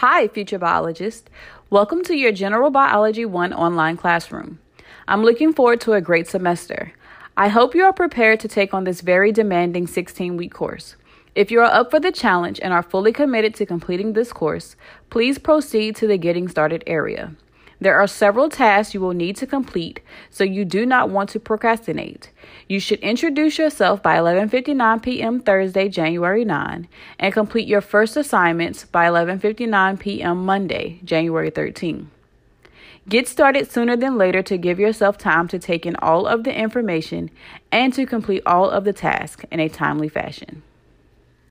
Hi, future biologist. Welcome to your General Biology 1 online classroom. I'm looking forward to a great semester. I hope you are prepared to take on this very demanding 16 week course. If you are up for the challenge and are fully committed to completing this course, please proceed to the Getting Started area. There are several tasks you will need to complete, so you do not want to procrastinate. You should introduce yourself by 11:59 p.m. Thursday, January 9, and complete your first assignments by 11:59 p.m. Monday, January 13. Get started sooner than later to give yourself time to take in all of the information and to complete all of the tasks in a timely fashion.